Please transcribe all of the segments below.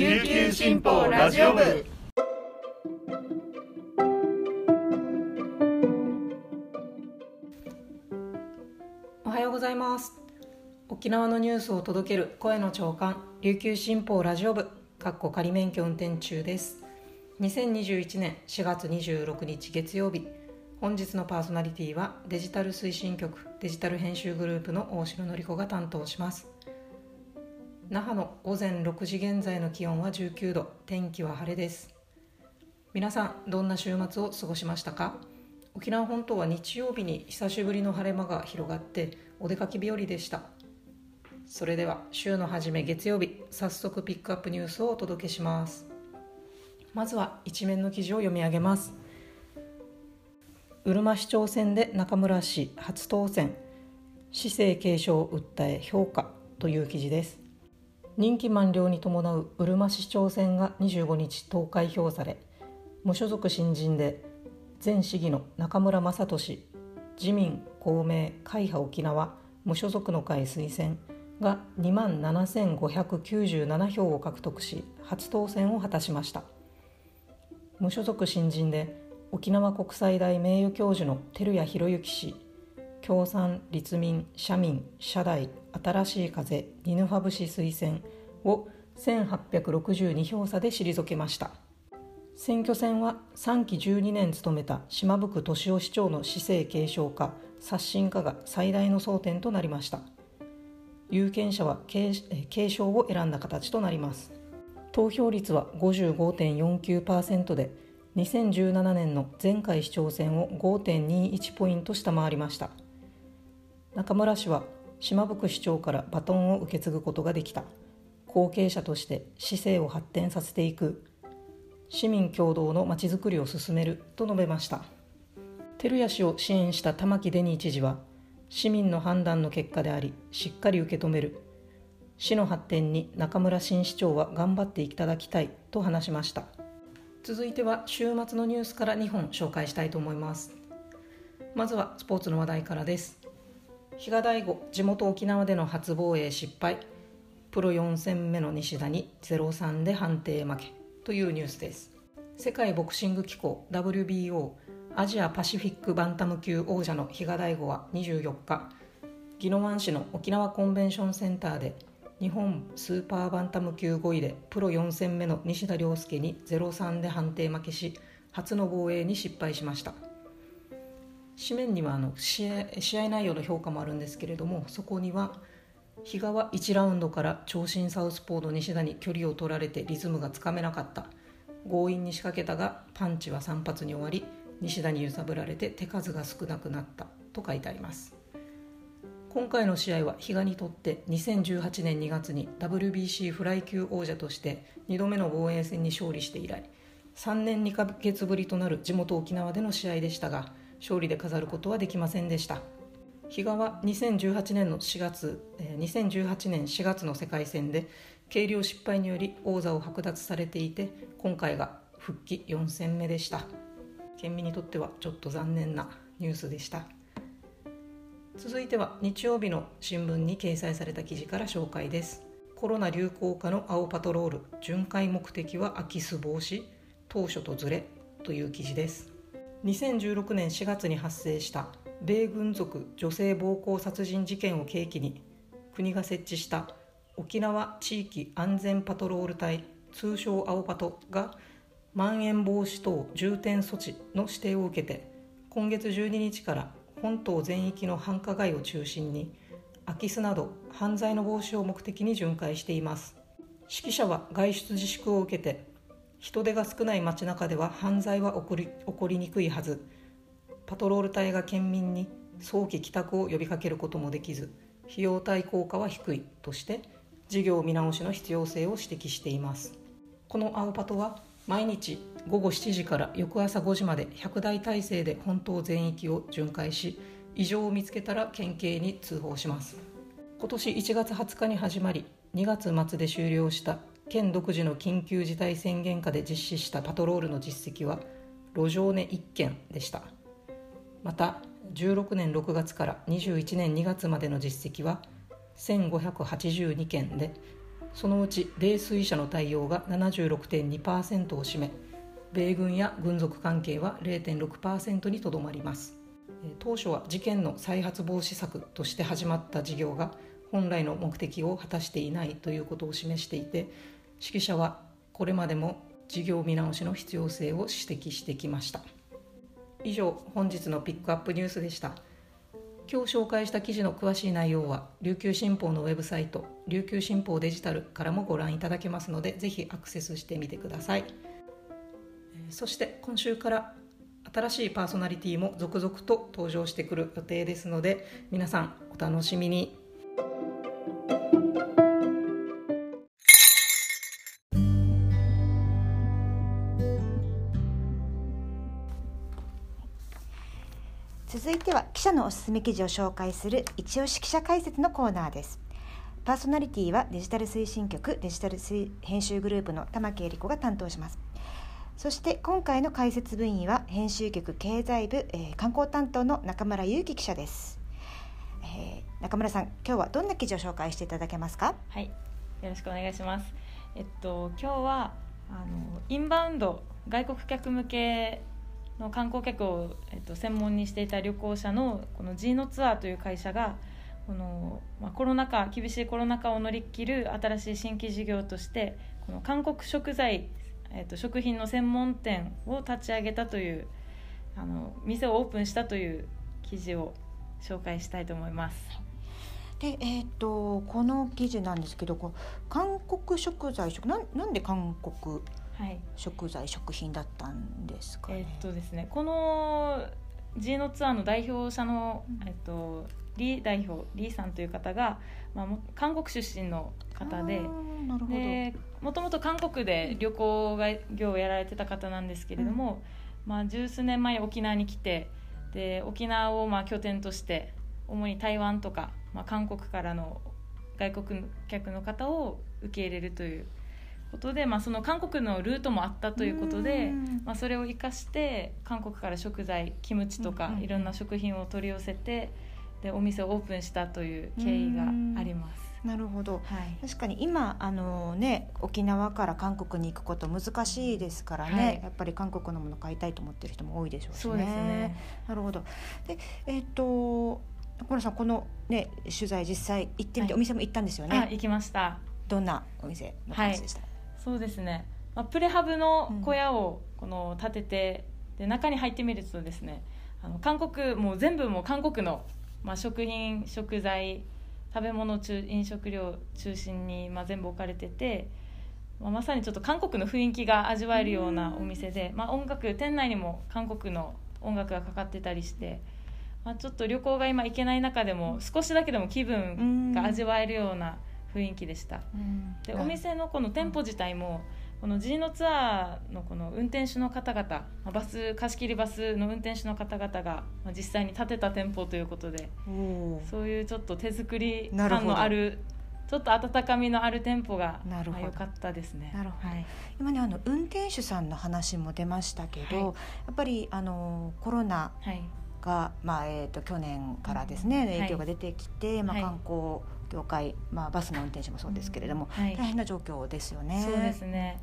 琉球新報ラジオ部。おはようございます。沖縄のニュースを届ける声の長官琉球新報ラジオ部かっこ仮免許運転中です。2021年4月26日月曜日本日のパーソナリティはデジタル推進局デジタル編集グループの大城典子が担当します。那覇の午前6時現在の気温は19度。天気は晴れです。皆さんどんな週末を過ごしましたか？沖縄本島は日曜日に久しぶりの晴れ間が広がってお出かけ日和でした。それでは週の初め月曜日早速ピックアップニュースをお届けします。まずは一面の記事を読み上げます。うるま市長選で中村氏初当選。市政継承を訴え評価という記事です。任期満了に伴ううるま市長選が25日投開票され無所属新人で前市議の中村雅俊自民公明会派沖縄無所属の会推薦が2万7597票を獲得し初当選を果たしました。無所属新人で沖縄国際大名誉教授の照屋博之氏共産立民社民社大新しい風ニヌファブ氏推薦を1862票差で退けました。選挙戦は3期12年務めた島福敏夫市長の市政継承か刷新化が最大の争点となりました。有権者は継承を選んだ形となります。投票率は55.49%で2017年の前回市長選を5.21ポイント下回りました。中村氏は島福市長からバトンを受け継ぐことができた。後継者として市政を発展させていく。市民共同のまちづくりを進めると述べました。照屋氏を支援した玉城デニー知事は市民の判断の結果でありしっかり受け止める。市の発展に中村新市長は頑張っていただきたいと話しました。続いては週末のニュースから2本紹介したいと思います。まずはスポーツの話題からです。比嘉大吾地元沖縄での初防衛失敗。プロ4戦目の西田に0-3で判定負け。というニュースです。世界ボクシング機構 WBO アジアパシフィックバンタム級王者の比嘉大吾は24日。宜野湾市の沖縄コンベンションセンターで日本スーパーバンタム級5位でプロ4戦目の西田亮介に0-3で判定負けし初の防衛に失敗しました。紙面にはあの試合内容の評価もあるんですけれどもそこには比嘉は1ラウンドから長身サウスポーの西田に距離を取られてリズムがつかめなかった。強引に仕掛けたがパンチは3発に終わり西田に揺さぶられて手数が少なくなった。と書いてあります。今回の試合は比嘉にとって2018年2月に WBC フライ級王者として2度目の防衛戦に勝利して以来3年2ヶ月ぶりとなる地元沖縄での試合でしたが勝利で飾ることはできませんでした。比嘉は2018年の4月2018年4月の世界戦で計量失敗により王座を剥奪されていて今回が復帰4戦目でした。県民にとってはちょっと残念なニュースでした。続いては日曜日の新聞に掲載された記事から紹介です。コロナ流行下の青パトロール巡回目的は空き巣防止当初とずれという記事です。2016年4月に発生した米軍属女性暴行殺人事件を契機に国が設置した沖縄地域安全パトロール隊通称青パトがまん延防止等重点措置の指定を受けて今月12日から本島全域の繁華街を中心に空き巣など犯罪の防止を目的に巡回しています。指揮者は外出自粛を受けて人手が少ない街中では犯罪は起こり起こりにくいはず。パトロール隊が県民に早期帰宅を呼びかけることもできず費用対効果は低いとして事業見直しの必要性を指摘しています。この青パトは毎日午後7時から翌朝5時まで100台体制で本島全域を巡回し異常を見つけたら県警に通報します。今年1月20日に始まり2月末で終了した県独自の緊急事態宣言下で実施したパトロールの実績は路上寝1件でした。また16年6月から21年2月までの実績は1582件でそのうち泥酔者の対応が76.2%を占め米軍や軍属関係は0.6%にとどまります。当初は事件の再発防止策として始まった事業が本来の目的を果たしていないということを示していて指揮者はこれまでも事業見直しの必要性を指摘してきました。以上本日のピックアップニュースでした。今日紹介した記事の詳しい内容は琉球新報のウェブサイト琉球新報デジタルからもご覧いただけますのでぜひアクセスしてみてください。そして今週から新しいパーソナリティも続々と登場してくる予定ですので皆さんお楽しみに。続いては記者のおすすめ記事を紹介する一押し記者解説のコーナーです。パーソナリティはデジタル推進局デジタル編集グループの玉木恵理子が担当します。そして今回の解説部員は編集局経済部、えー、観光担当の中村祐樹記者です、えー、中村さん今日はどんな記事を紹介していただけますか？はいよろしくお願いします。えっと今日はあのインバウンド外国客向けの観光客を、えっと、専門にしていた旅行者のこのジーノツアーという会社がこの、まあ、コロナ禍厳しいコロナ禍を乗り切る新しい新規事業としてこの韓国食材えーと、食品の専門店を立ち上げたというあの店をオープンしたという記事を紹介したいと思います。でえーと、この記事なんですけどこう韓国食材食なんなんで韓国食材、はい、食品だったんですか、ね、えっとですねこの G のツアーの代表者の、えっと、リ代表リーさんという方が、まあ、韓国出身の方でもともと韓国で旅行業をやられてた方なんですけれども、うん、まあ、十数年前に沖縄に来てで沖縄をまあ拠点として主に台湾とか、まあ、韓国からの外国客の方を受け入れるということで、まあ、その韓国のルートもあったということで、まあ、それを生かして韓国から食材キムチとかいろんな食品を取り寄せてでお店をオープンしたという経緯があります。なるほど、はい、確かに今あの、ね、沖縄から韓国に行くこと難しいですからね、はい、やっぱり韓国のもの買いたいと思ってる人も多いでしょうしね。そうですね。なるほど。で、えーと、と小野さんこの、ね、取材実際行ってみて、はい、お店も行ったんですよね。行きました。どんなお店の感じでした、そうですね、まあ、プレハブの小屋をこの建てて、で中に入ってみるとですねあの韓国もう全部もう韓国のまあ、食品食材食べ物中飲食料中心に、まあ、全部置かれてて、まあ、まさにちょっと韓国の雰囲気が味わえるようなお店で、まあ、音楽店内にも韓国の音楽がかかってたりして、まあ、ちょっと旅行が今行けない中でも少しだけでも気分が味わえるような雰囲気でした。でお店のこの店舗自体も、この G のツアーのこの運転手の方々バス貸し切りバスの運転手の方々が実際に建てた店舗ということでそういうちょっと手作り感のあるちょっと温かみのある店舗が良かったですね。なるほど。はい、今ねあの運転手さんの話も出ましたけど、はい、やっぱりあのコロナが、はい、まあえっ、ー、と去年からですね、影響が出てきて、まあ観光業界、まあ、バスの運転手もそうですけれども、はい、大変な状況ですよね。そうですね。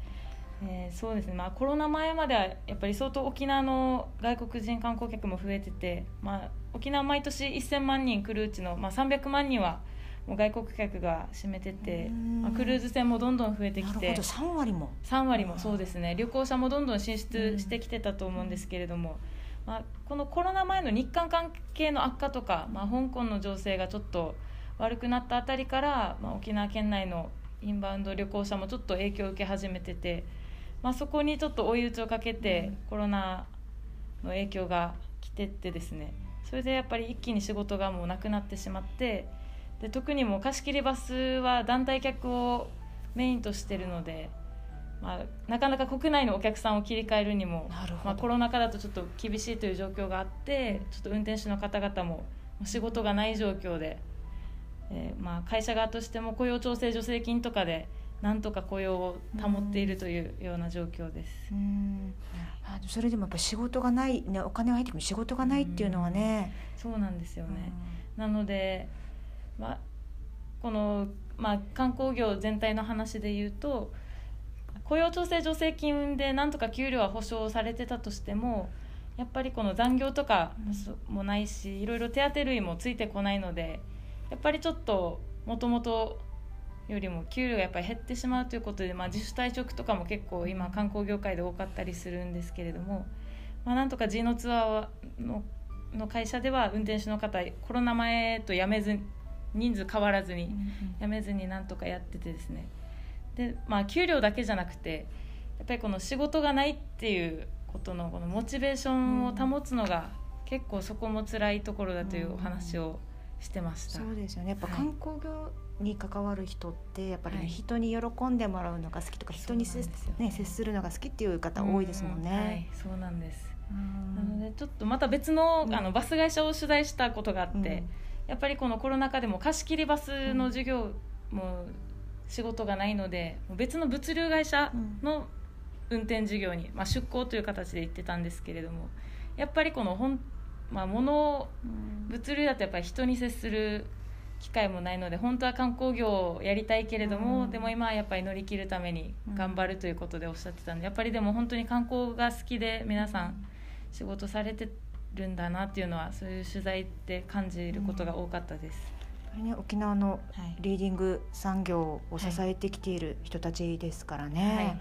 えー、そうですね、まあ、コロナ前まではやっぱり相当沖縄の外国人観光客も増えてて、まあ、沖縄毎年1000万人来るうちの、まあ、300万人はもう外国客が占めてて、まあ、クルーズ船もどんどん増えてきて3割も。3割もそうですね。旅行者もどんどん進出してきてたと思うんですけれども、まあ、このコロナ前の日韓関係の悪化とか、まあ、香港の情勢がちょっと悪くなったあたりから、まあ、沖縄県内のインバウンド旅行者もちょっと影響を受け始めてて、まあ、そこにちょっと追い打ちをかけて、コロナの影響が来てってですね。それでやっぱり一気に仕事がもうなくなってしまってで特にも貸し切りバスは団体客をメインとしてるので、まあ、なかなか国内のお客さんを切り替えるにもまあ、コロナ禍だとちょっと厳しいという状況があってちょっと運転手の方々も仕事がない状況で。えー、まあ、会社側としても雇用調整助成金とかでなんとか雇用を保っているというような状況です。うんあそれでもやっぱ仕事がない、ね、お金が入ってくる仕事がないっていうのはね。うそうなんですよね。なので、まあ、この、まあ、観光業全体の話で言うと雇用調整助成金でなんとか給料は保証されてたとしてもやっぱりこの残業とかもないしいろいろ手当類もついてこないのでやっぱりちょっともともとよりも給料がやっぱり減ってしまうということで、まあ、自主退職とかも結構今観光業界で多かったりするんですけれども、まあ、なんとか G のツアーのの会社では運転手の方コロナ前とやめず人数変わらずにやめずになんとかやっててですねで、まあ、給料だけじゃなくてやっぱりこの仕事がないっていうことのこのモチベーションを保つのが結構そこも辛いところだというお話をしてました。そうですよね。やっぱ観光業に関わる人ってやっぱり、ね、人に喜んでもらうのが好きとか人に接,、ね、接するのが好きっていう方多いですもんね。はい、そうなんです。なのでちょっとまた別の,、あのバス会社を取材したことがあって、やっぱりこのコロナ禍でも貸し切りバスの授業も仕事がないので別の物流会社の運転事業に、まあ、出向という形で行ってたんですけれどもやっぱりこの本、まあ、物物流だとやっぱり人に接する機会もないので本当は観光業をやりたいけれども、うん、でも今はやっぱり乗り切るために頑張るということでおっしゃってたんでやっぱりでも本当に観光が好きで皆さん仕事されてるんだなっていうのはそういう取材で感じることが多かったです。うん、ね、沖縄のリーディング産業を支えてきている人たちですからね。はい。はい。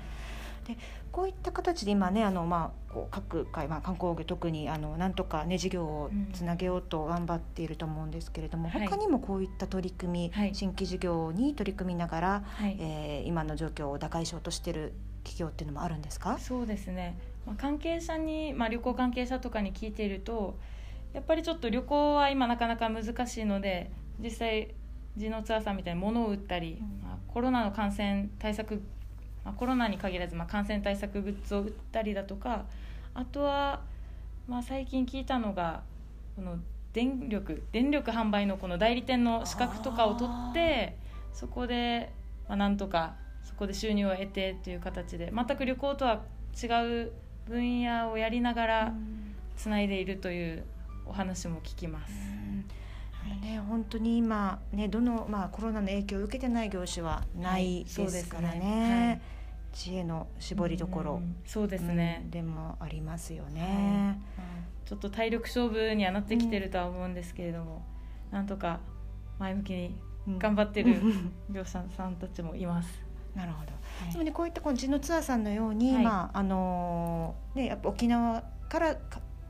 でこういった形で今ねあの、まあ、こう各界、まあ、観光業特にあのなんとか、ね、事業をつなげようと頑張っていると思うんですけれども、うん、他にもこういった取り組み、はい、新規事業に取り組みながら、はい、えー、今の状況を打開しようとしている企業っていうのもあるんですか？そうですね、まあ、関係者に、まあ、旅行関係者とかに聞いているとやっぱりちょっと旅行は今なかなか難しいので実際地のツアーさんみたいに物を売ったり、まあ、コロナの感染対策まあ、コロナに限らず、まあ、感染対策グッズを売ったりだとかあとは、まあ、最近聞いたのがこの電力電力販売のこの代理店の資格とかを取ってそこで、まあ、なんとかそこで収入を得てという形で全く旅行とは違う分野をやりながらつないでいるというお話も聞きます。ね、本当に今、ね、どの、まあ、コロナの影響を受けてない業種はないですからね。はいね。はい。知恵の絞りどころ、そうですね、うん、でもありますよね、はい、ちょっと体力勝負にはなってきてるとは思うんですけれども、うん、なんとか前向きに頑張ってる 業者さんたちもいます。なるほど。はい、でもねこういったこの地のツアーさんのように、はい、まああのー、ねやっぱ沖縄から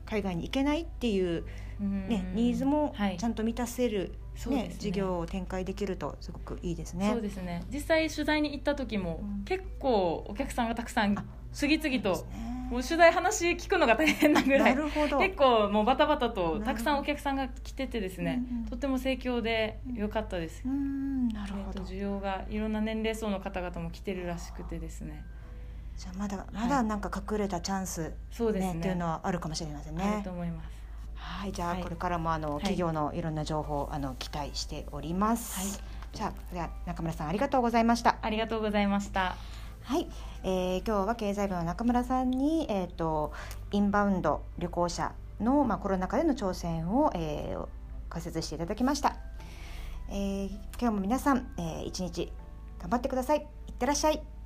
海外に行けないっていうねニーズもちゃんと満たせるね、ね、事業を展開できるとすごくいいですね。そうですね。実際取材に行った時も、うん、結構お客さんがたくさん次々と、もう取材話聞くのが大変なぐらい結構もうバタバタとたくさんお客さんが来ててですね、うんうん、とても盛況で良かったです。なるほど、需要がいろんな年齢層の方々も来てるらしくてですね。じゃあまだまだなんか隠れたチャンス、ね、そうですねっていうのはあるかもしれませんね。と思います。はい、じゃあこれからもあの、企業のいろんな情報あの期待しております。はい、じゃあでは中村さんありがとうございました。ありがとうございました。はい、えー、今日は経済部の中村さんにえっ、ー、とインバウンド旅行者のまあコロナ禍での挑戦を、えー、解説していただきました。えー、今日も皆さん、えー、一日頑張ってください。いってらっしゃい。